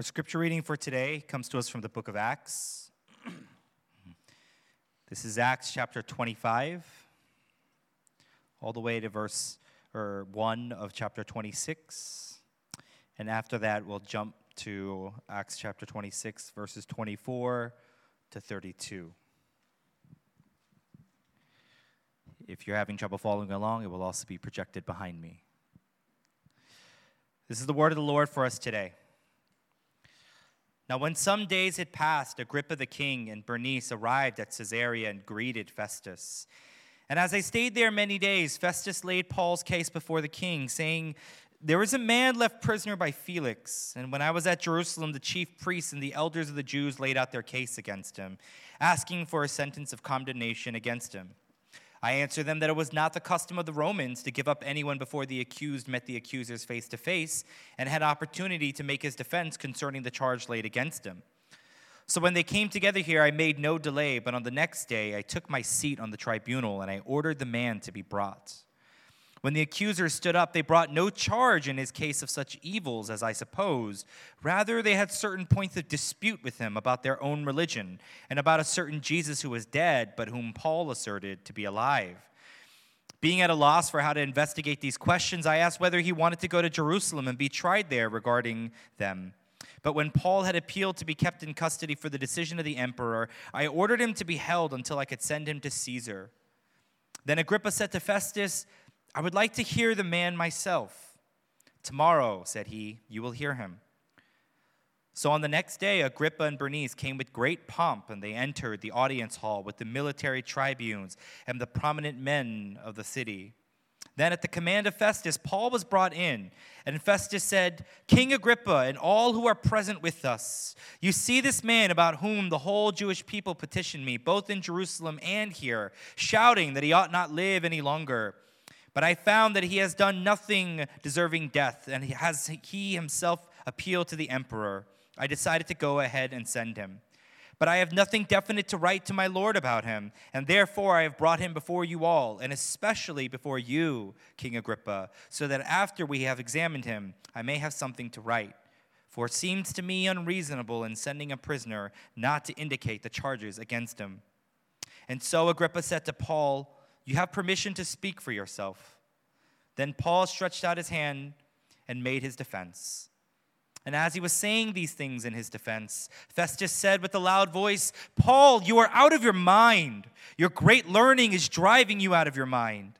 Our scripture reading for today comes to us from the book of Acts. this is Acts chapter 25, all the way to verse or 1 of chapter 26. And after that, we'll jump to Acts chapter 26, verses 24 to 32. If you're having trouble following along, it will also be projected behind me. This is the word of the Lord for us today. Now, when some days had passed, Agrippa the king and Bernice arrived at Caesarea and greeted Festus. And as they stayed there many days, Festus laid Paul's case before the king, saying, There was a man left prisoner by Felix. And when I was at Jerusalem, the chief priests and the elders of the Jews laid out their case against him, asking for a sentence of condemnation against him. I answered them that it was not the custom of the Romans to give up anyone before the accused met the accusers face to face and had opportunity to make his defense concerning the charge laid against him. So when they came together here, I made no delay, but on the next day I took my seat on the tribunal and I ordered the man to be brought. When the accusers stood up, they brought no charge in his case of such evils as I suppose. Rather, they had certain points of dispute with him about their own religion and about a certain Jesus who was dead, but whom Paul asserted to be alive. Being at a loss for how to investigate these questions, I asked whether he wanted to go to Jerusalem and be tried there regarding them. But when Paul had appealed to be kept in custody for the decision of the emperor, I ordered him to be held until I could send him to Caesar. Then Agrippa said to Festus, I would like to hear the man myself. Tomorrow, said he, you will hear him. So on the next day, Agrippa and Bernice came with great pomp, and they entered the audience hall with the military tribunes and the prominent men of the city. Then, at the command of Festus, Paul was brought in, and Festus said, King Agrippa, and all who are present with us, you see this man about whom the whole Jewish people petitioned me, both in Jerusalem and here, shouting that he ought not live any longer. But I found that he has done nothing deserving death, and he has he himself appealed to the emperor. I decided to go ahead and send him. But I have nothing definite to write to my Lord about him, and therefore I have brought him before you all, and especially before you, King Agrippa, so that after we have examined him, I may have something to write. For it seems to me unreasonable in sending a prisoner not to indicate the charges against him. And so Agrippa said to Paul, you have permission to speak for yourself. Then Paul stretched out his hand and made his defense. And as he was saying these things in his defense, Festus said with a loud voice, Paul, you are out of your mind. Your great learning is driving you out of your mind.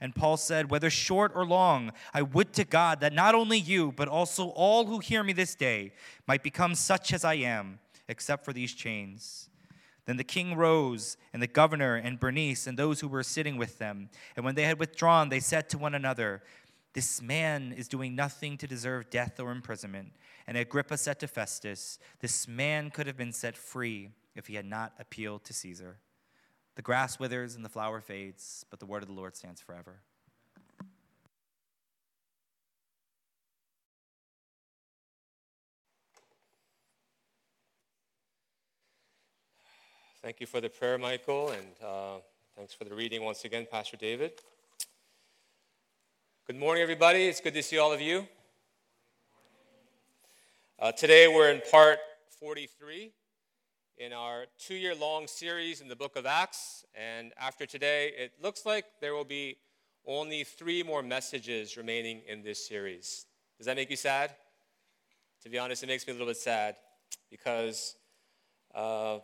And Paul said, Whether short or long, I would to God that not only you, but also all who hear me this day might become such as I am, except for these chains. Then the king rose, and the governor, and Bernice, and those who were sitting with them. And when they had withdrawn, they said to one another, This man is doing nothing to deserve death or imprisonment. And Agrippa said to Festus, This man could have been set free if he had not appealed to Caesar. The grass withers and the flower fades, but the word of the Lord stands forever. Thank you for the prayer, Michael, and uh, thanks for the reading once again, Pastor David. Good morning, everybody. It's good to see all of you. Uh, today we're in part 43 in our two year long series in the book of Acts. And after today, it looks like there will be only three more messages remaining in this series. Does that make you sad? To be honest, it makes me a little bit sad because uh,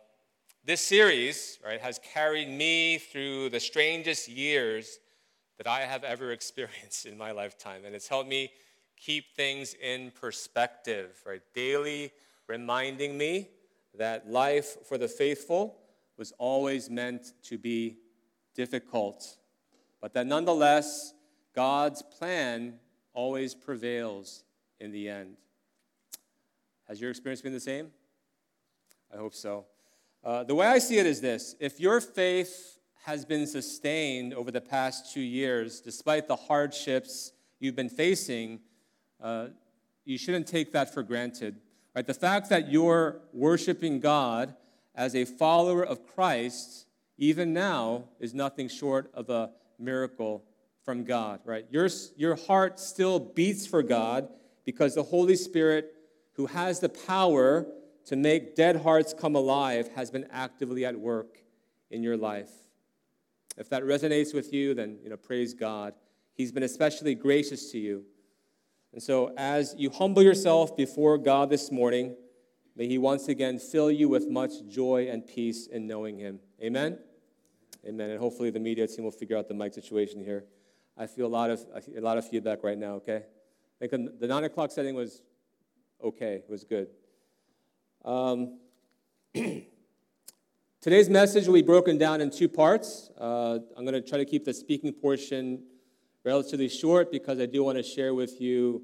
this series right, has carried me through the strangest years that I have ever experienced in my lifetime. And it's helped me keep things in perspective, right? Daily reminding me that life for the faithful was always meant to be difficult, but that nonetheless, God's plan always prevails in the end. Has your experience been the same? I hope so. Uh, the way I see it is this if your faith has been sustained over the past two years, despite the hardships you've been facing, uh, you shouldn't take that for granted. Right? The fact that you're worshiping God as a follower of Christ, even now, is nothing short of a miracle from God. Right? Your, your heart still beats for God because the Holy Spirit, who has the power to make dead hearts come alive has been actively at work in your life. If that resonates with you, then you know, praise God. He's been especially gracious to you. And so, as you humble yourself before God this morning, may He once again fill you with much joy and peace in knowing Him. Amen? Amen. And hopefully, the media team will figure out the mic situation here. I feel a lot of, a lot of feedback right now, okay? The 9 o'clock setting was okay, it was good. Um, today's message will be broken down in two parts. Uh, I'm going to try to keep the speaking portion relatively short because I do want to share with you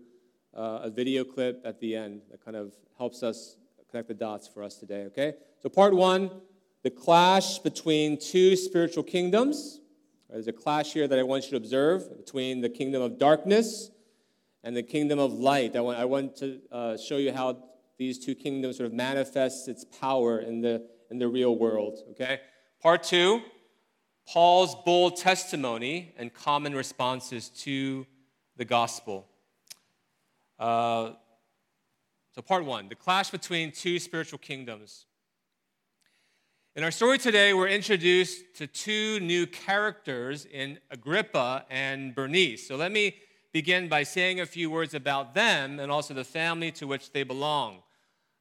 uh, a video clip at the end that kind of helps us connect the dots for us today, okay? So, part one the clash between two spiritual kingdoms. There's a clash here that I want you to observe between the kingdom of darkness and the kingdom of light. I want, I want to uh, show you how these two kingdoms sort of manifests its power in the, in the real world. Okay? Part two Paul's bold testimony and common responses to the gospel. Uh, so, part one the clash between two spiritual kingdoms. In our story today, we're introduced to two new characters in Agrippa and Bernice. So, let me begin by saying a few words about them and also the family to which they belong.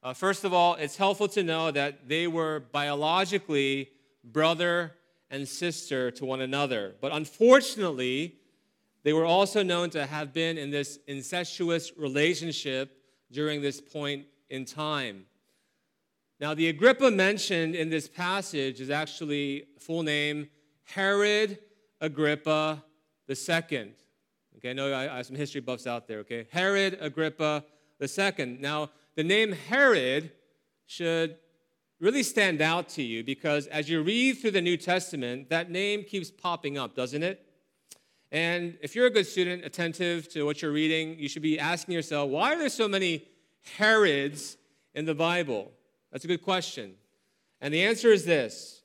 Uh, first of all, it's helpful to know that they were biologically brother and sister to one another. But unfortunately, they were also known to have been in this incestuous relationship during this point in time. Now, the Agrippa mentioned in this passage is actually full name Herod Agrippa II. Okay, I know I have some history buffs out there, okay? Herod Agrippa II. Now, the name Herod should really stand out to you because as you read through the New Testament, that name keeps popping up, doesn't it? And if you're a good student, attentive to what you're reading, you should be asking yourself, why are there so many Herods in the Bible? That's a good question. And the answer is this.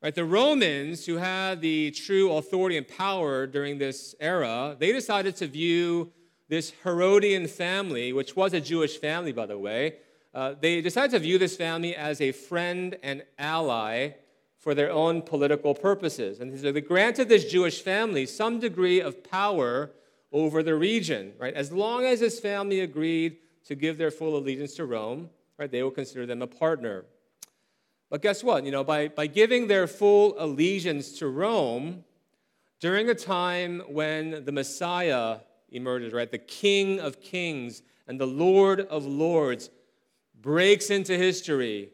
Right, the Romans, who had the true authority and power during this era, they decided to view this Herodian family, which was a Jewish family, by the way, uh, they decided to view this family as a friend and ally for their own political purposes. And so they granted this Jewish family some degree of power over the region, right? As long as this family agreed to give their full allegiance to Rome, right, they will consider them a partner. But guess what? You know, by, by giving their full allegiance to Rome, during a time when the Messiah emerges, right? The King of Kings and the Lord of Lords breaks into history.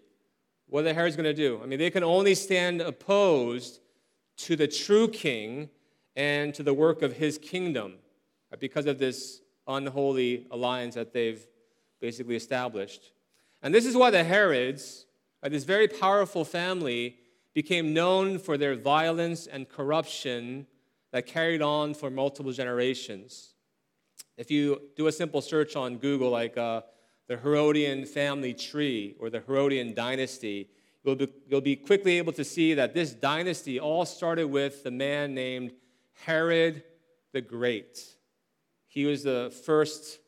What the Herods going to do? I mean, they can only stand opposed to the true king and to the work of his kingdom because of this unholy alliance that they've basically established. And this is why the Herods, this very powerful family, became known for their violence and corruption that carried on for multiple generations. If you do a simple search on Google, like uh, the Herodian family tree or the Herodian dynasty, you'll be, you'll be quickly able to see that this dynasty all started with the man named Herod the Great. He was the first,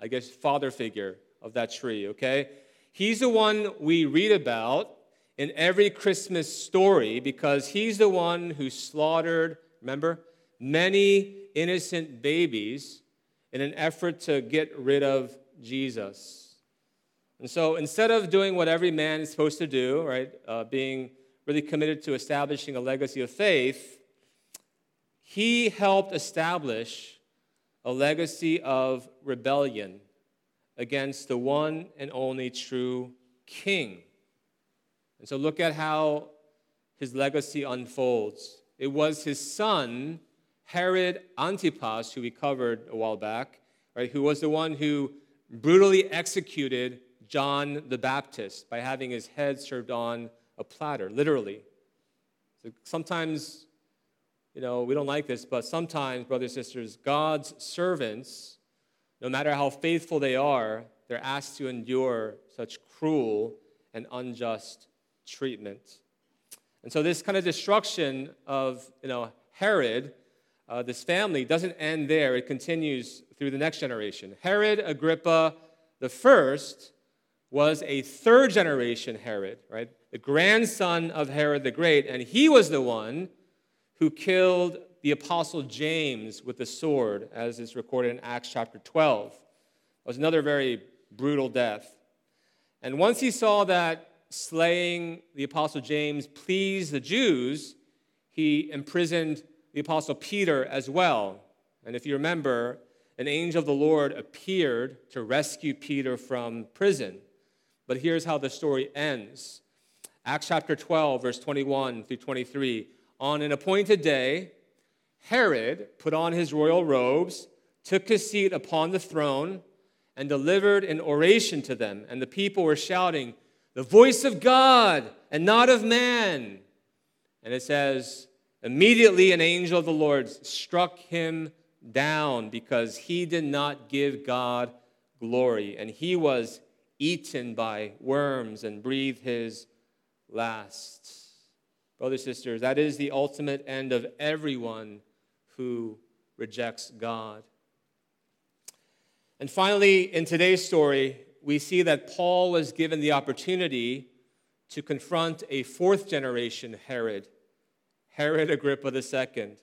I guess, father figure of that tree, okay? He's the one we read about in every Christmas story because he's the one who slaughtered, remember, many innocent babies in an effort to get rid of Jesus. And so instead of doing what every man is supposed to do, right, uh, being really committed to establishing a legacy of faith, he helped establish a legacy of rebellion against the one and only true king. And so look at how his legacy unfolds. It was his son Herod Antipas, who we covered a while back, right, who was the one who brutally executed John the Baptist by having his head served on a platter, literally. So sometimes, you know, we don't like this, but sometimes, brothers and sisters, God's servants, no matter how faithful they are, they're asked to endure such cruel and unjust treatment. And so this kind of destruction of, you know, Herod, uh, this family, doesn't end there. It continues through the next generation. Herod Agrippa the first was a third generation Herod, right? The grandson of Herod the Great, and he was the one who killed the apostle James with the sword, as is recorded in Acts chapter 12. It was another very brutal death. And once he saw that slaying the Apostle James pleased the Jews, he imprisoned the Apostle Peter as well. And if you remember, an angel of the Lord appeared to rescue Peter from prison. But here's how the story ends Acts chapter 12, verse 21 through 23. On an appointed day, Herod put on his royal robes, took his seat upon the throne, and delivered an oration to them. And the people were shouting, the voice of God and not of man. And it says, immediately an angel of the Lord struck him down because he did not give God glory. And he was eaten by worms and breathe his last. Brothers sisters, that is the ultimate end of everyone who rejects God. And finally, in today's story, we see that Paul was given the opportunity to confront a fourth generation Herod, Herod Agrippa II.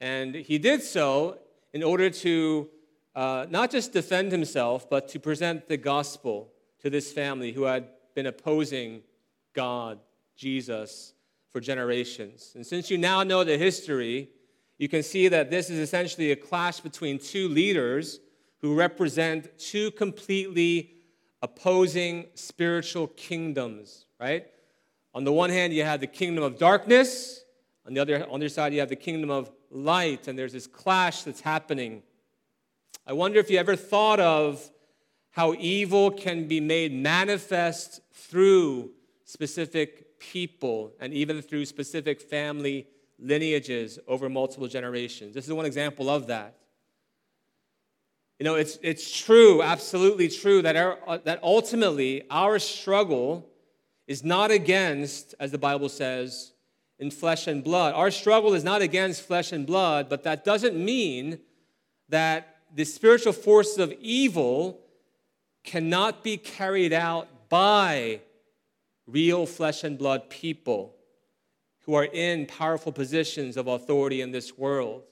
And he did so in order to uh, not just defend himself, but to present the gospel to this family who had been opposing God, Jesus, for generations. And since you now know the history, you can see that this is essentially a clash between two leaders who represent two completely opposing spiritual kingdoms, right? On the one hand, you have the kingdom of darkness. On the other, on the other side, you have the kingdom of light, and there's this clash that's happening. I wonder if you ever thought of how evil can be made manifest through specific people and even through specific family lineages over multiple generations. This is one example of that. You know, it's, it's true, absolutely true, that, our, that ultimately our struggle is not against, as the Bible says, in flesh and blood. Our struggle is not against flesh and blood, but that doesn't mean that the spiritual forces of evil cannot be carried out by real flesh and blood people who are in powerful positions of authority in this world.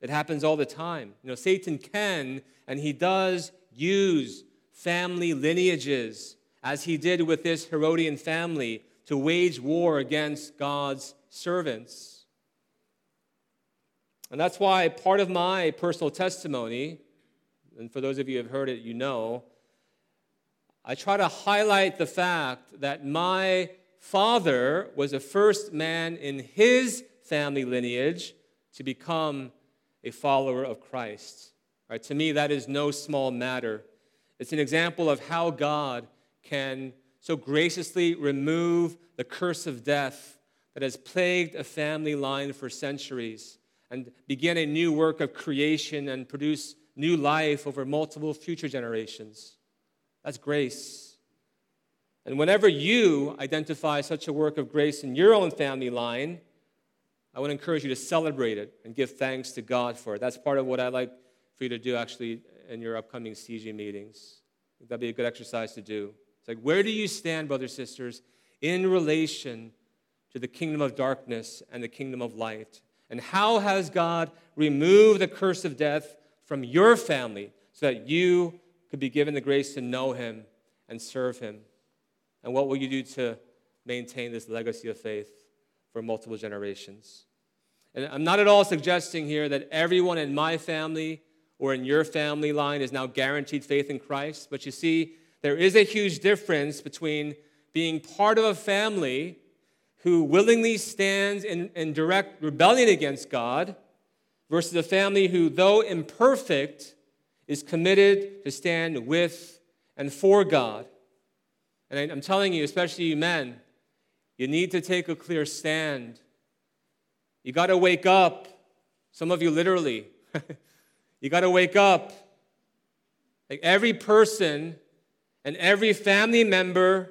It happens all the time. You know, Satan can and he does use family lineages, as he did with this Herodian family, to wage war against God's servants. And that's why part of my personal testimony, and for those of you who have heard it, you know, I try to highlight the fact that my father was the first man in his family lineage to become a follower of Christ. Right? To me, that is no small matter. It's an example of how God can so graciously remove the curse of death that has plagued a family line for centuries and begin a new work of creation and produce new life over multiple future generations. That's grace. And whenever you identify such a work of grace in your own family line, I would encourage you to celebrate it and give thanks to God for it. That's part of what I'd like for you to do actually in your upcoming CG meetings. That'd be a good exercise to do. It's like, where do you stand, brothers and sisters, in relation to the kingdom of darkness and the kingdom of light? And how has God removed the curse of death from your family so that you could be given the grace to know Him and serve Him? And what will you do to maintain this legacy of faith? for multiple generations. And I'm not at all suggesting here that everyone in my family or in your family line is now guaranteed faith in Christ, but you see, there is a huge difference between being part of a family who willingly stands in, in direct rebellion against God versus a family who, though imperfect, is committed to stand with and for God. And I'm telling you, especially you men, You need to take a clear stand. You got to wake up. Some of you literally. you got to wake up. Like every person and every family member,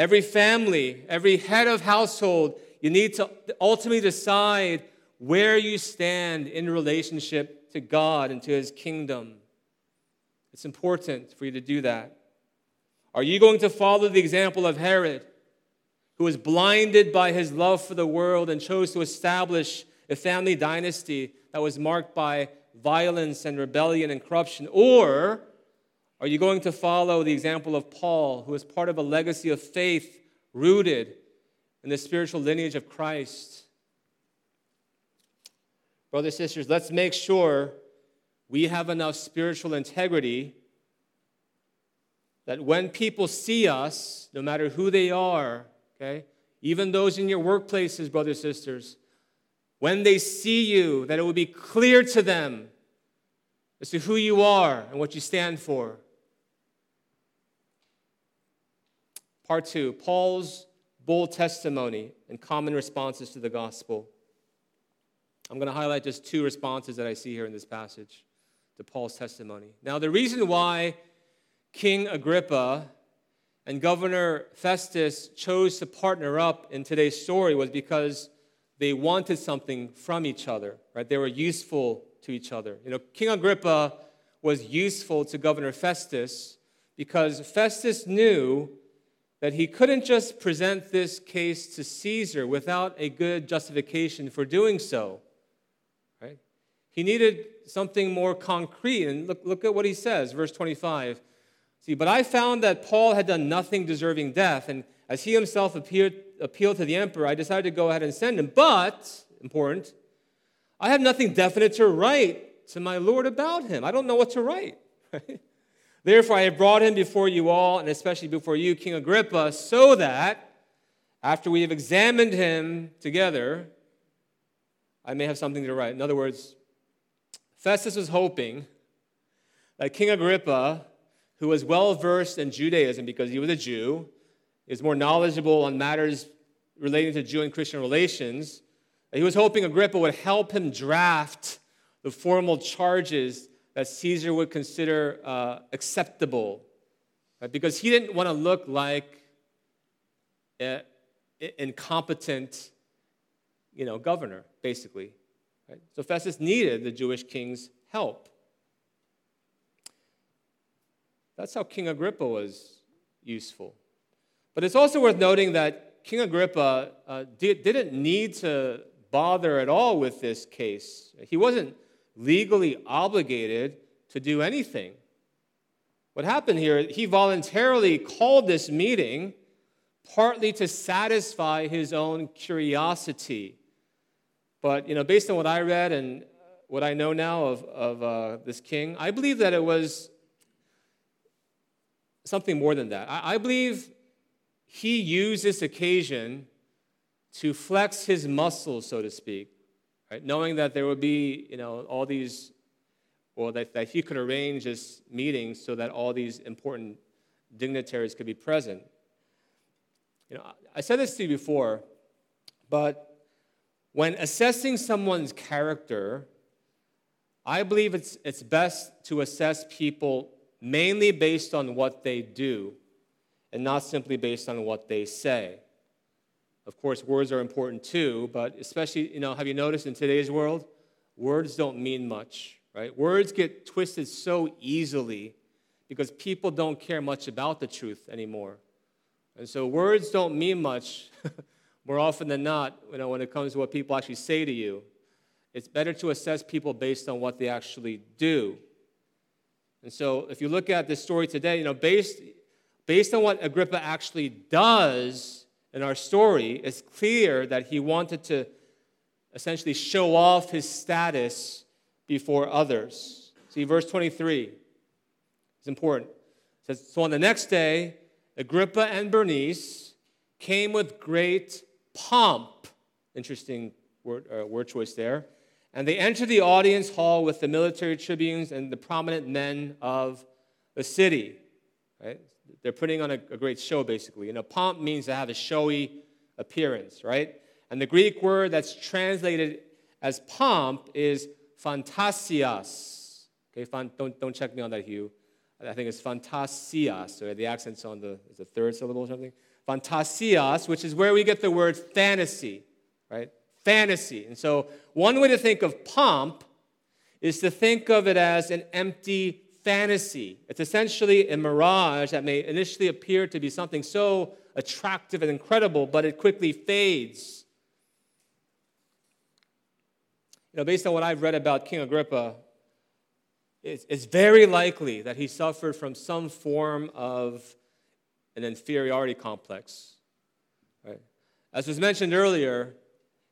every family, every head of household, you need to ultimately decide where you stand in relationship to God and to his kingdom. It's important for you to do that. Are you going to follow the example of Herod, who was blinded by his love for the world and chose to establish a family dynasty that was marked by violence and rebellion and corruption? Or are you going to follow the example of Paul, who is part of a legacy of faith rooted in the spiritual lineage of Christ? Brothers and sisters, let's make sure we have enough spiritual integrity that when people see us, no matter who they are, okay, even those in your workplaces, brothers and sisters, when they see you, that it will be clear to them as to who you are and what you stand for. Part two Paul's bold testimony and common responses to the gospel. I'm going to highlight just two responses that I see here in this passage to Paul's testimony. Now, the reason why King Agrippa and Governor Festus chose to partner up in today's story was because they wanted something from each other, right? They were useful to each other. You know, King Agrippa was useful to Governor Festus because Festus knew that he couldn't just present this case to Caesar without a good justification for doing so. Right? He needed something more concrete. And look, look at what he says, verse 25. See, but I found that Paul had done nothing deserving death, and as he himself appeared, appealed to the emperor, I decided to go ahead and send him. But, important, I have nothing definite to write to my Lord about him. I don't know what to write. Therefore, I have brought him before you all, and especially before you, King Agrippa, so that after we have examined him together, I may have something to write. In other words, Festus was hoping that King Agrippa who was well versed in Judaism because he was a Jew, is more knowledgeable on matters relating to Jew and Christian relations. He was hoping Agrippa would help him draft the formal charges that Caesar would consider uh, acceptable, right? because he didn't want to look like an incompetent, you know, governor, basically. Right? So Festus needed the Jewish king's help. That's how King Agrippa was useful. But it's also worth noting that King Agrippa uh, did, didn't need to bother at all with this case. He wasn't legally obligated to do anything. What happened here, he voluntarily called this meeting partly to satisfy his own curiosity. But, you know, based on what I read and what I know now of, of uh, this king, I believe that it was something more than that. I, I believe he used this occasion to flex his muscles, so to speak, right? knowing that there would be you know, all these, or that, that he could arrange this meeting so that all these important dignitaries could be present. You know, I said this to you before, but when assessing someone's character, I believe it's, it's best to assess people mainly based on what they do and not simply based on what they say. Of course, words are important too, but especially, you know, have you noticed in today's world, words don't mean much, right? Words get twisted so easily because people don't care much about the truth anymore. And so words don't mean much more often than not, you know, when it comes to what people actually say to you. It's better to assess people based on what they actually do. And so if you look at this story today, you know, based, based on what Agrippa actually does in our story, it's clear that he wanted to essentially show off his status before others. See, verse 23 is important. It says, So on the next day, Agrippa and Bernice came with great pomp. Interesting word, uh, word choice there and they enter the audience hall with the military tribunes and the prominent men of the city. Right? They're putting on a, a great show, basically. You know, pomp means to have a showy appearance, right? And the Greek word that's translated as pomp is phantasias. Okay, don't, don't check me on that, Hugh. I think it's phantasias, so the accent's on the, is the third syllable or something? Phantasias, which is where we get the word fantasy, right? Fantasy. And so one way to think of pomp is to think of it as an empty fantasy. It's essentially a mirage that may initially appear to be something so attractive and incredible, but it quickly fades. You know, based on what I've read about King Agrippa, it's, it's very likely that he suffered from some form of an inferiority complex. Right? As was mentioned earlier,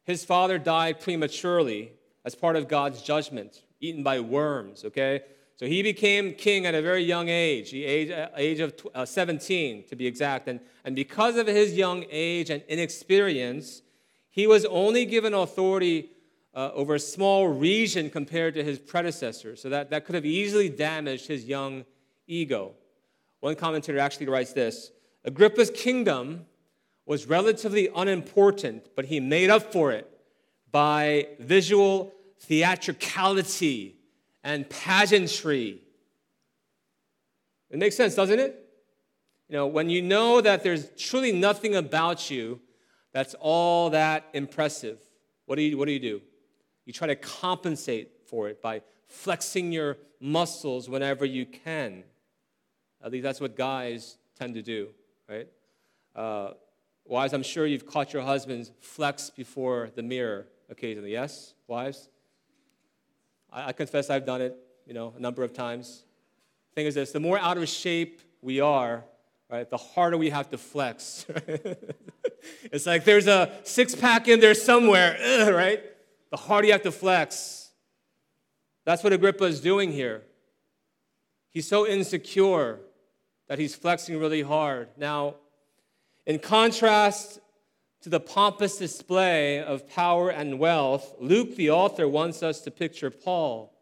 his father died prematurely as part of God's judgment, eaten by worms, okay? So he became king at a very young age, the age, uh, age of uh, 17 to be exact. And, and because of his young age and inexperience, he was only given authority uh, over a small region compared to his predecessors. So that, that could have easily damaged his young ego. One commentator actually writes this Agrippa's kingdom was relatively unimportant, but he made up for it by visual theatricality and pageantry. It makes sense, doesn't it? You know, when you know that there's truly nothing about you that's all that impressive, what do you, what do, you do? You try to compensate for it by flexing your muscles whenever you can. At least that's what guys tend to do, right? Uh, wives, I'm sure you've caught your husbands flex before the mirror occasionally. Yes, wives? I, I confess I've done it, you know, a number of times. Thing is this: the more out of shape we are, right, the harder we have to flex. it's like there's a six pack in there somewhere, right? The harder you have to flex. That's what Agrippa is doing here. He's so insecure that he's flexing really hard. Now, in contrast to the pompous display of power and wealth, Luke, the author, wants us to picture Paul.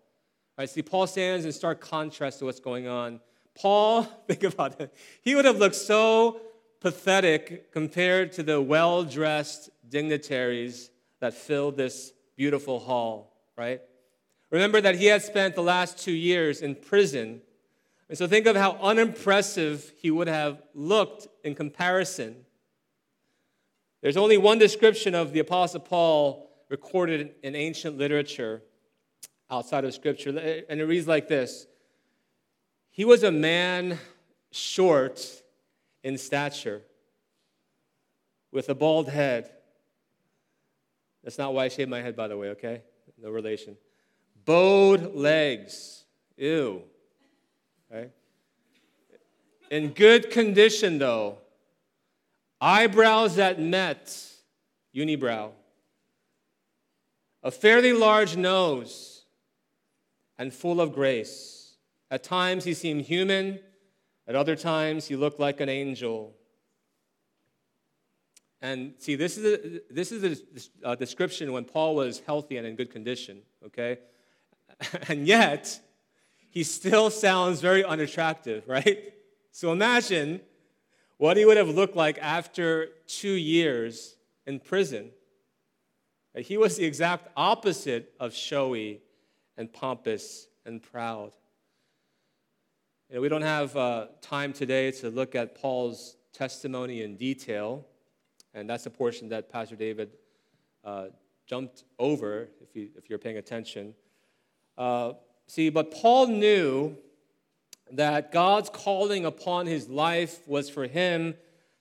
Right, see, Paul stands in stark contrast to what's going on. Paul, think about it, he would have looked so pathetic compared to the well dressed dignitaries that filled this beautiful hall, right? Remember that he had spent the last two years in prison. And so think of how unimpressive he would have looked in comparison there's only one description of the Apostle Paul recorded in ancient literature outside of Scripture, and it reads like this He was a man short in stature, with a bald head. That's not why I shaved my head, by the way, okay? No relation. Bowed legs. Ew. Okay? In good condition, though eyebrows that met, unibrow, a fairly large nose, and full of grace. At times he seemed human, at other times he looked like an angel. And see, this is a, this is a, a description when Paul was healthy and in good condition, okay? And yet, he still sounds very unattractive, right? So imagine what he would have looked like after two years in prison. He was the exact opposite of showy and pompous and proud. You know, we don't have uh, time today to look at Paul's testimony in detail, and that's a portion that Pastor David uh, jumped over, if, you, if you're paying attention. Uh, see, but Paul knew that God's calling upon his life was for him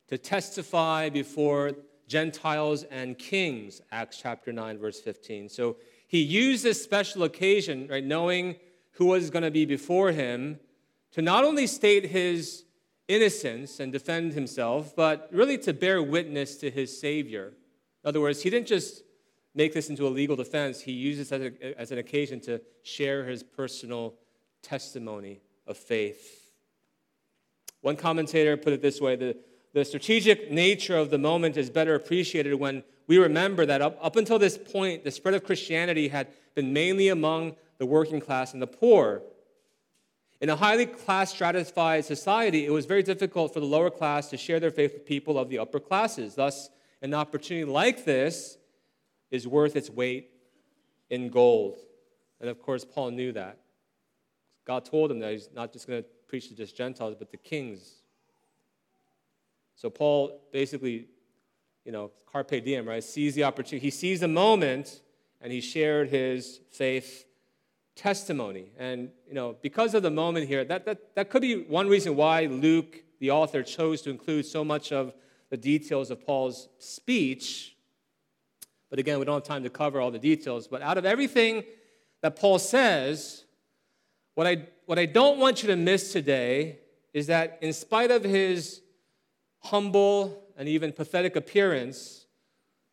to testify before Gentiles and kings, Acts chapter 9, verse 15. So he used this special occasion, right, knowing who was going to be before him, to not only state his innocence and defend himself, but really to bear witness to his Savior. In other words, he didn't just make this into a legal defense, he used this as, a, as an occasion to share his personal testimony of faith. One commentator put it this way the, the strategic nature of the moment is better appreciated when we remember that up, up until this point, the spread of Christianity had been mainly among the working class and the poor. In a highly class stratified society, it was very difficult for the lower class to share their faith with people of the upper classes. Thus, an opportunity like this is worth its weight in gold. And of course, Paul knew that. God told him that he's not just going to preach to just Gentiles, but to kings. So Paul basically, you know, carpe diem, right? Sees the opportunity. He sees the moment and he shared his faith testimony. And, you know, because of the moment here, that, that, that could be one reason why Luke, the author, chose to include so much of the details of Paul's speech. But again, we don't have time to cover all the details. But out of everything that Paul says, what I, what I don't want you to miss today is that in spite of his humble and even pathetic appearance,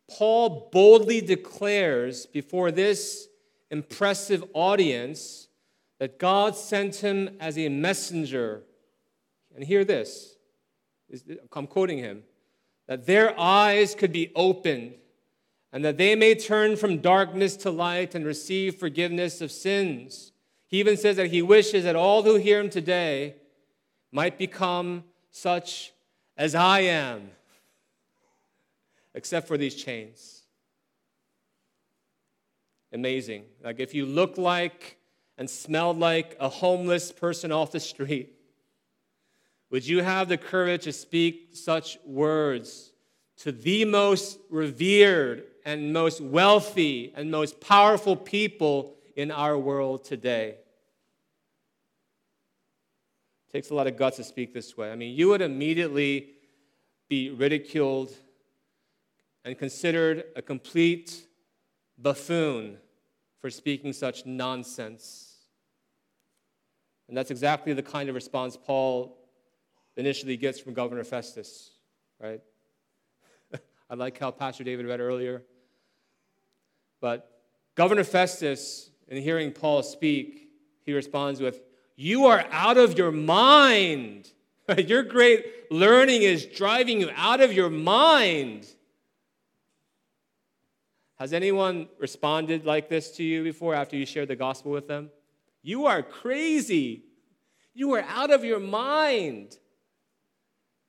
Paul boldly declares before this impressive audience that God sent him as a messenger. And hear this I'm quoting him that their eyes could be opened and that they may turn from darkness to light and receive forgiveness of sins. He even says that he wishes that all who hear him today might become such as I am, except for these chains. Amazing. Like if you look like and smelled like a homeless person off the street, would you have the courage to speak such words to the most revered and most wealthy and most powerful people in our world today? Takes a lot of guts to speak this way. I mean, you would immediately be ridiculed and considered a complete buffoon for speaking such nonsense. And that's exactly the kind of response Paul initially gets from Governor Festus, right? I like how Pastor David read earlier. But Governor Festus, in hearing Paul speak, he responds with, You are out of your mind. your great learning is driving you out of your mind. Has anyone responded like this to you before after you shared the gospel with them? You are crazy. You are out of your mind.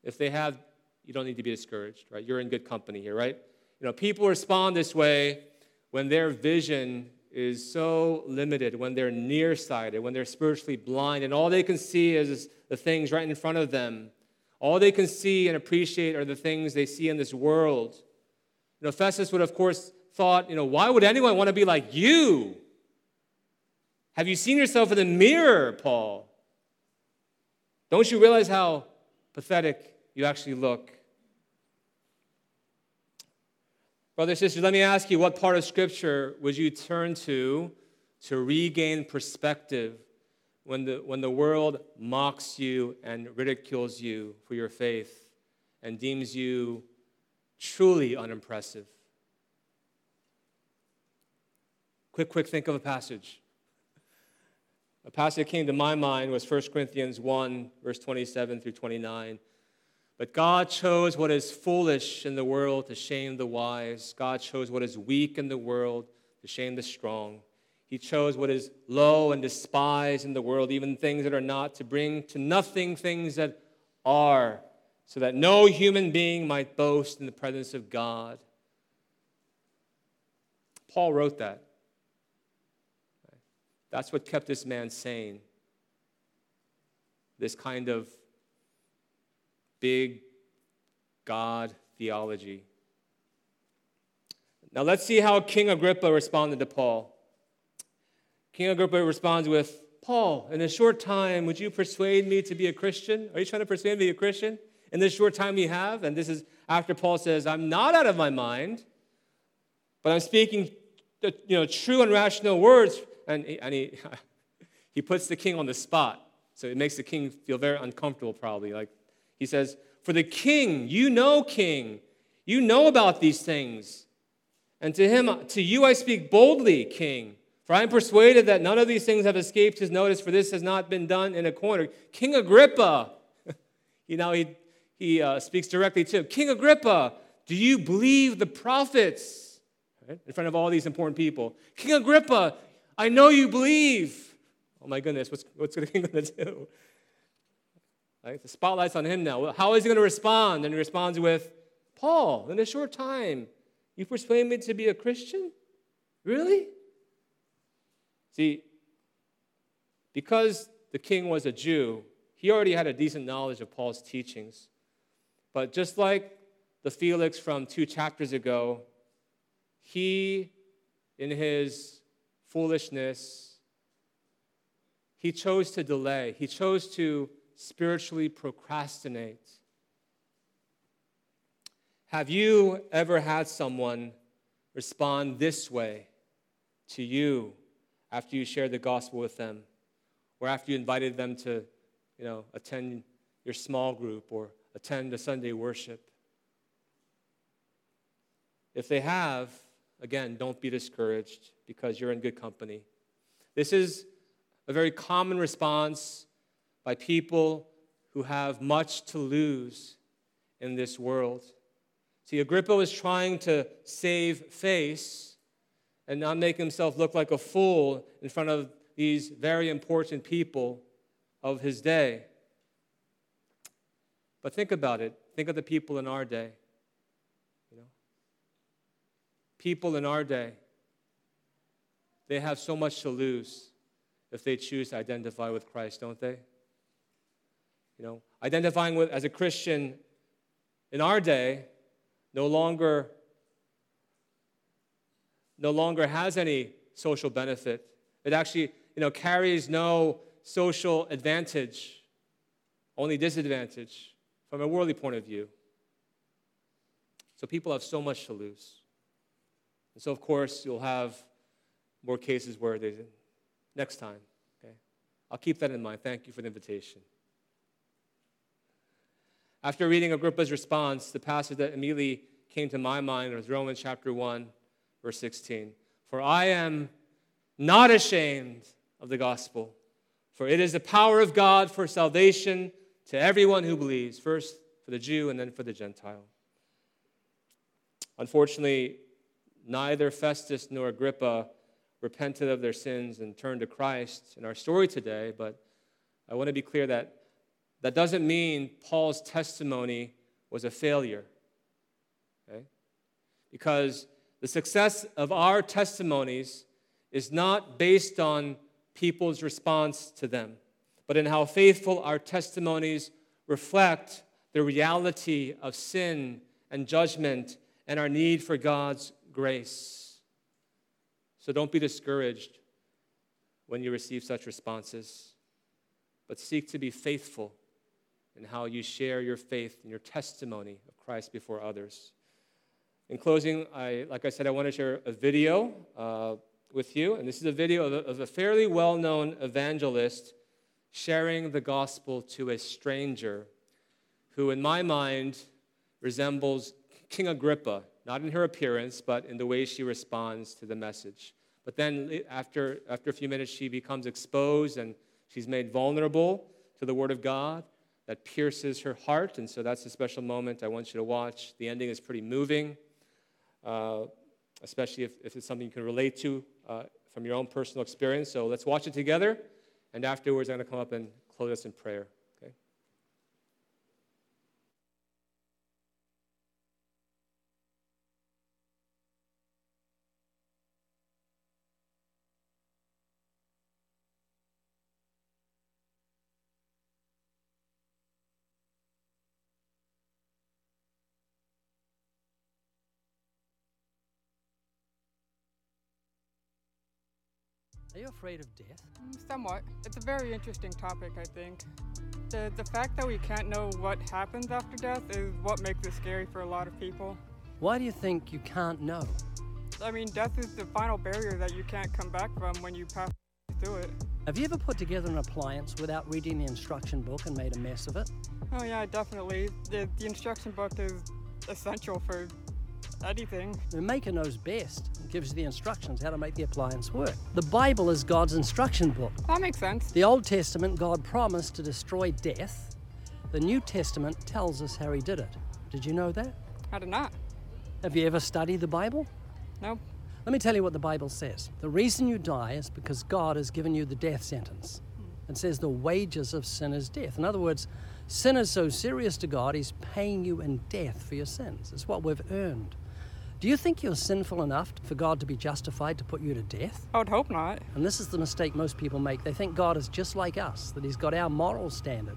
If they have, you don't need to be discouraged, right? You're in good company here, right? You know, people respond this way when their vision is so limited, when they're nearsighted, when they're spiritually blind, and all they can see is the things right in front of them. All they can see and appreciate are the things they see in this world. You know, Festus would, of course, thought, you know, why would anyone want to be like you? Have you seen yourself in the mirror, Paul? Don't you realize how pathetic you actually look. Brothers and sisters, let me ask you what part of Scripture would you turn to to regain perspective when the, when the world mocks you and ridicules you for your faith and deems you truly unimpressive? Quick, quick, think of a passage. A passage that came to my mind was 1 Corinthians 1, verse 27 through 29. But God chose what is foolish in the world to shame the wise. God chose what is weak in the world to shame the strong. He chose what is low and despised in the world, even things that are not, to bring to nothing things that are, so that no human being might boast in the presence of God. Paul wrote that. That's what kept this man sane. This kind of big God theology. Now let's see how King Agrippa responded to Paul. King Agrippa responds with, Paul, in a short time, would you persuade me to be a Christian? Are you trying to persuade me to be a Christian in this short time we have? And this is after Paul says, I'm not out of my mind, but I'm speaking uh, you know, true and rational words. And, he, and he, he puts the king on the spot. So it makes the king feel very uncomfortable, probably. Like, he says, For the king, you know, king, you know about these things. And to him, to you I speak boldly, king. For I am persuaded that none of these things have escaped his notice, for this has not been done in a corner. King Agrippa, you know, he, he uh, speaks directly to him. King Agrippa, do you believe the prophets? Right? In front of all these important people. King Agrippa, I know you believe. Oh my goodness, what's, what's the king going to do? Right? The spotlight's on him now. How is he going to respond? And he responds with, Paul, in a short time, you persuade me to be a Christian? Really? See, because the king was a Jew, he already had a decent knowledge of Paul's teachings. But just like the Felix from two chapters ago, he, in his foolishness, he chose to delay. He chose to spiritually procrastinate. Have you ever had someone respond this way to you after you shared the gospel with them, or after you invited them to, you know, attend your small group or attend a Sunday worship? If they have, again, don't be discouraged because you're in good company. This is a very common response by people who have much to lose in this world. See, Agrippa was trying to save face and not make himself look like a fool in front of these very important people of his day. But think about it. Think of the people in our day. You know? People in our day, they have so much to lose if they choose to identify with Christ, don't they? You know, identifying with as a Christian in our day no longer no longer has any social benefit. It actually, you know, carries no social advantage, only disadvantage from a worldly point of view. So people have so much to lose. And so, of course, you'll have more cases where they, next time, okay? I'll keep that in mind. Thank you for the invitation. After reading Agrippa's response, the passage that immediately came to my mind was Romans chapter 1, verse 16. For I am not ashamed of the gospel, for it is the power of God for salvation to everyone who believes, first for the Jew and then for the Gentile. Unfortunately, neither Festus nor Agrippa repented of their sins and turned to Christ in our story today, but I want to be clear that that doesn't mean Paul's testimony was a failure. Okay? Because the success of our testimonies is not based on people's response to them, but in how faithful our testimonies reflect the reality of sin and judgment and our need for God's grace. So don't be discouraged when you receive such responses, but seek to be faithful and how you share your faith and your testimony of Christ before others. In closing, I, like I said, I want to share a video uh, with you. And this is a video of a, of a fairly well known evangelist sharing the gospel to a stranger who, in my mind, resembles King Agrippa, not in her appearance, but in the way she responds to the message. But then, after, after a few minutes, she becomes exposed and she's made vulnerable to the Word of God that pierces her heart. And so that's a special moment I want you to watch. The ending is pretty moving, uh, especially if, if, it's something you can relate to uh, from your own personal experience. So let's watch it together. And afterwards, I'm going to come up and close us in prayer. Are you afraid of death? Mm, somewhat. It's a very interesting topic, I think. The, the fact that we can't know what happens after death is what makes it scary for a lot of people. Why do you think you can't know? I mean, death is the final barrier that you can't come back from when you pass through it. Have you ever put together an appliance without reading the instruction book and made a mess of it? Oh, yeah, definitely. The, the instruction book is essential for anything. The maker knows best and gives you the instructions how to make the appliance work. The Bible is God's instruction book. That makes sense. The Old Testament, God promised to destroy death. The New Testament tells us how he did it. Did you know that? I did not. Have you ever studied the Bible? No. Let me tell you what the Bible says. The reason you die is because God has given you the death sentence. It says the wages of sin is death. In other words, Sin is so serious to God, He's paying you in death for your sins. It's what we've earned. Do you think you're sinful enough for God to be justified to put you to death? I would hope not. And this is the mistake most people make. They think God is just like us, that He's got our moral standard.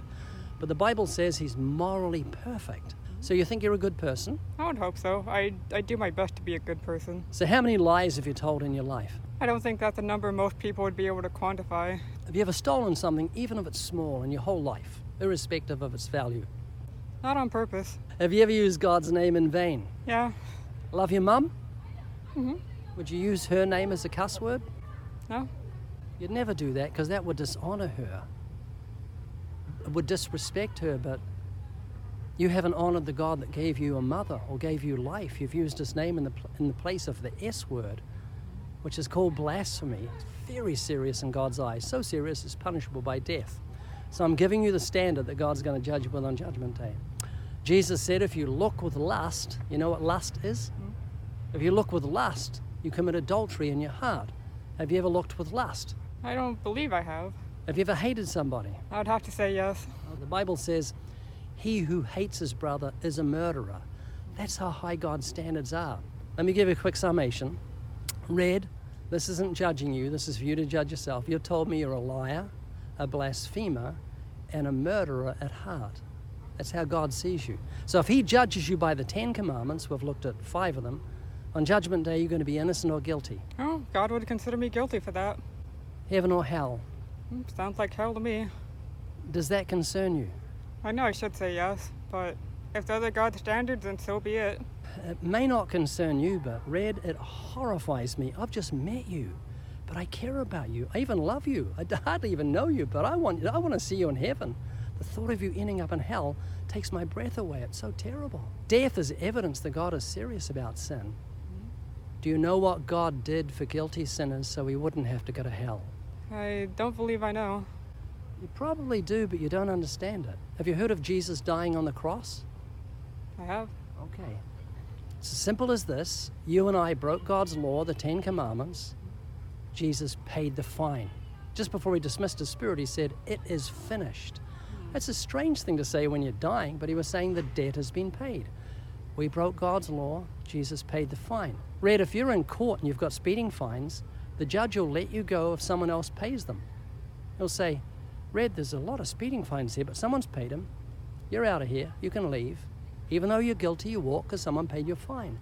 But the Bible says He's morally perfect. So you think you're a good person? I would hope so. I, I do my best to be a good person. So how many lies have you told in your life? I don't think that's a number most people would be able to quantify. Have you ever stolen something, even if it's small, in your whole life, irrespective of its value? Not on purpose. Have you ever used God's name in vain? Yeah. Love your mum? hmm Would you use her name as a cuss word? No? You'd never do that because that would dishonor her. It would disrespect her, but you haven't honored the God that gave you a mother or gave you life. You've used his name in the, pl- in the place of the S word, which is called blasphemy. It's very serious in God's eyes. So serious it's punishable by death. So I'm giving you the standard that God's going to judge with on Judgment Day. Jesus said, if you look with lust, you know what lust is? Hmm? If you look with lust, you commit adultery in your heart. Have you ever looked with lust? I don't believe I have. Have you ever hated somebody? I would have to say yes. The Bible says, He who hates his brother is a murderer. That's how high God's standards are. Let me give you a quick summation. Red, this isn't judging you, this is for you to judge yourself. You've told me you're a liar, a blasphemer, and a murderer at heart. That's how God sees you. So if He judges you by the Ten Commandments, we've looked at five of them, on Judgment Day you're going to be innocent or guilty, Oh, God would consider me guilty for that. heaven or hell. Hmm, Sounds like hell to me. Does that concern you? I know I should say yes, but if those are God's standards, then so be it. It may not concern you, but Red, it horrifies me. I've just met you, but I care about you. I even love you. I hardly even know you, but I want I want to see you in heaven. The thought of you ending up in hell takes my breath away. It's so terrible. Death is evidence that God is serious about sin. Mm-hmm. Do you know what God did for guilty sinners so we wouldn't have to go to hell? I don't believe I know. You probably do, but you don't understand it. Have you heard of Jesus dying on the cross? I have. Okay. It's as simple as this. You and I broke God's law, the Ten Commandments. Jesus paid the fine. Just before he dismissed his spirit, he said, It is finished. That's a strange thing to say when you're dying, but he was saying the debt has been paid. We broke God's law, Jesus paid the fine. Red, if you're in court and you've got speeding fines, the judge will let you go if someone else pays them. He'll say, Red, there's a lot of speeding fines here, but someone's paid them. You're out of here. You can leave. Even though you're guilty, you walk because someone paid your fine.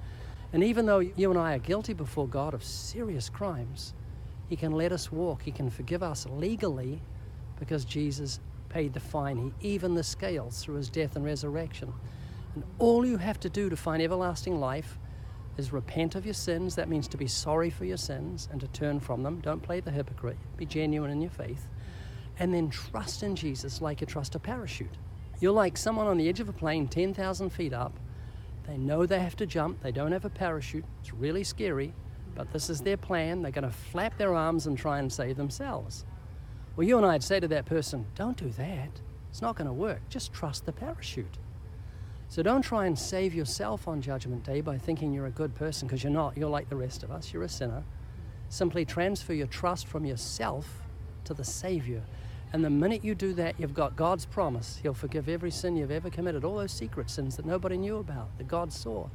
And even though you and I are guilty before God of serious crimes, He can let us walk. He can forgive us legally because Jesus paid the fine. He evened the scales through His death and resurrection. And all you have to do to find everlasting life is repent of your sins. That means to be sorry for your sins and to turn from them. Don't play the hypocrite. Be genuine in your faith. And then trust in Jesus like you trust a parachute. You're like someone on the edge of a plane 10,000 feet up. They know they have to jump. They don't have a parachute. It's really scary, but this is their plan. They're going to flap their arms and try and save themselves. Well, you and I'd say to that person, don't do that. It's not going to work. Just trust the parachute. So don't try and save yourself on Judgment Day by thinking you're a good person because you're not. You're like the rest of us. You're a sinner. Simply transfer your trust from yourself to the Savior. And the minute you do that, you've got God's promise. He'll forgive every sin you've ever committed, all those secret sins that nobody knew about, that God saw.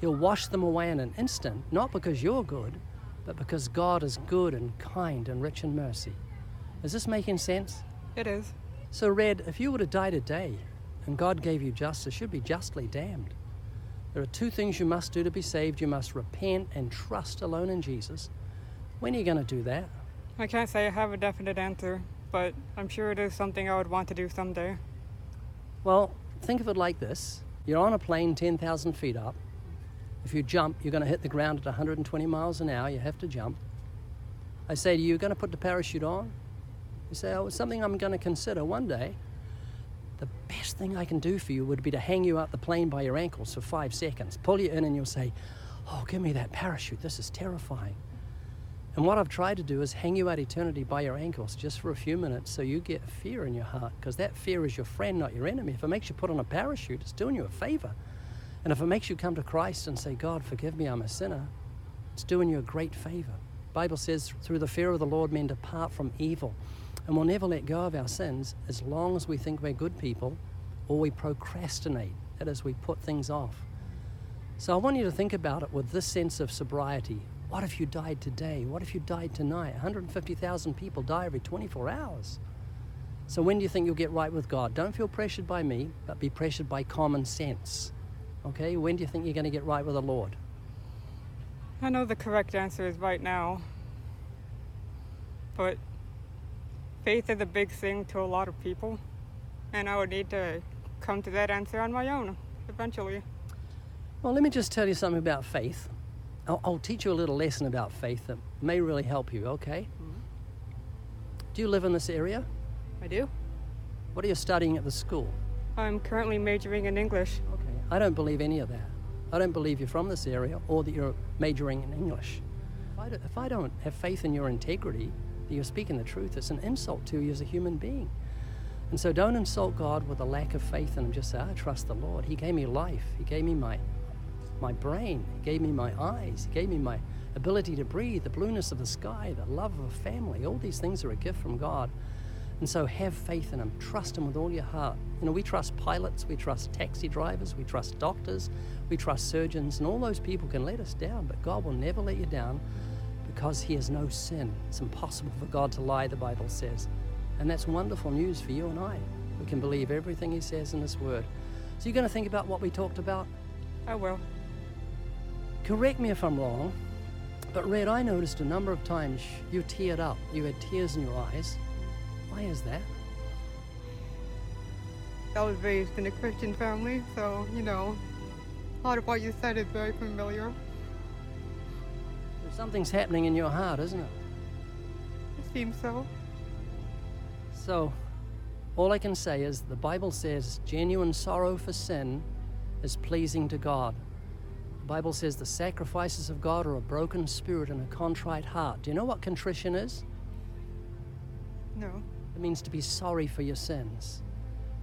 He'll wash them away in an instant, not because you're good, but because God is good and kind and rich in mercy. Is this making sense? It is. So, Red, if you were to die today and God gave you justice, you'd be justly damned. There are two things you must do to be saved. You must repent and trust alone in Jesus. When are you going to do that? I can't say I have a definite answer, but I'm sure it is something I would want to do someday. Well, think of it like this you're on a plane 10,000 feet up. If you jump, you're going to hit the ground at 120 miles an hour. You have to jump. I say to you, you're going to put the parachute on? You say, oh, it's something I'm going to consider one day. The best thing I can do for you would be to hang you out the plane by your ankles for five seconds, pull you in, and you'll say, Oh, give me that parachute. This is terrifying. And what I've tried to do is hang you out eternity by your ankles just for a few minutes so you get fear in your heart, because that fear is your friend, not your enemy. If it makes you put on a parachute, it's doing you a favor. And if it makes you come to Christ and say, God, forgive me, I'm a sinner, it's doing you a great favor. Bible says, through the fear of the Lord, men depart from evil. And we'll never let go of our sins as long as we think we're good people or we procrastinate. That is, we put things off. So I want you to think about it with this sense of sobriety. What if you died today? What if you died tonight? 150,000 people die every 24 hours. So when do you think you'll get right with God? Don't feel pressured by me, but be pressured by common sense. Okay? When do you think you're going to get right with the Lord? I know the correct answer is right now. But faith is a big thing to a lot of people. And I would need to come to that answer on my own eventually. Well, let me just tell you something about faith. I'll, I'll teach you a little lesson about faith that may really help you, okay? Mm-hmm. Do you live in this area? I do. What are you studying at the school? I'm currently majoring in English. Okay. I don't believe any of that. I don't believe you're from this area or that you're majoring in English. If I, do, if I don't have faith in your integrity, that you're speaking the truth, it's an insult to you as a human being. And so don't insult God with a lack of faith in Him. Just say, I trust the Lord. He gave me life. He gave me my, my brain. He gave me my eyes. He gave me my ability to breathe, the blueness of the sky, the love of a family. All these things are a gift from God. And so have faith in Him. Trust Him with all your heart. You know, we trust pilots, we trust taxi drivers, we trust doctors, we trust surgeons, and all those people can let us down, but God will never let you down because He has no sin. It's impossible for God to lie, the Bible says. And that's wonderful news for you and I. We can believe everything He says in His Word. So you're going to think about what we talked about? I will. Correct me if I'm wrong, but Red, I noticed a number of times you teared up. You had tears in your eyes. Why is that? I was raised in a Christian family, so, you know, a lot of what you said is very familiar. Something's happening in your heart, isn't it? It seems so. So, all I can say is the Bible says genuine sorrow for sin is pleasing to God. The Bible says the sacrifices of God are a broken spirit and a contrite heart. Do you know what contrition is? No. It means to be sorry for your sins.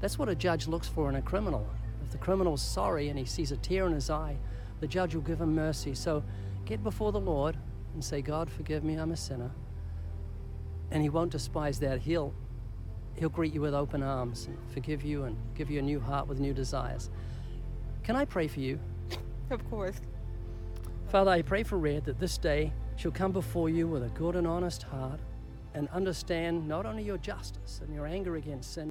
That's what a judge looks for in a criminal. If the criminal's sorry and he sees a tear in his eye, the judge will give him mercy. So get before the Lord and say, God, forgive me, I'm a sinner. And he won't despise that. He'll, he'll greet you with open arms and forgive you and give you a new heart with new desires. Can I pray for you? Of course. Father, I pray for Red that this day she'll come before you with a good and honest heart and understand not only your justice and your anger against sin.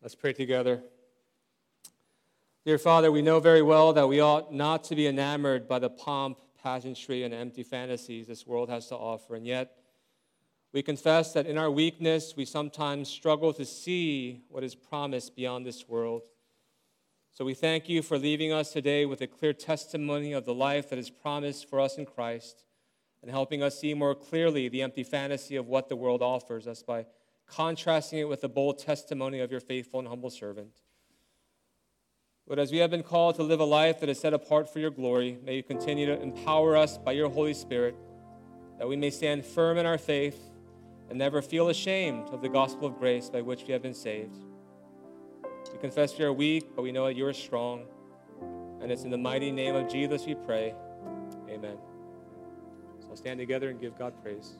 Let's pray together. Dear Father, we know very well that we ought not to be enamored by the pomp, pageantry, and empty fantasies this world has to offer, and yet we confess that in our weakness, we sometimes struggle to see what is promised beyond this world. So we thank you for leaving us today with a clear testimony of the life that is promised for us in Christ and helping us see more clearly the empty fantasy of what the world offers us by contrasting it with the bold testimony of your faithful and humble servant. But as we have been called to live a life that is set apart for your glory, may you continue to empower us by your Holy Spirit that we may stand firm in our faith and never feel ashamed of the gospel of grace by which we have been saved. We confess we are weak, but we know that you are strong. And it's in the mighty name of Jesus we pray. Amen. So stand together and give God praise.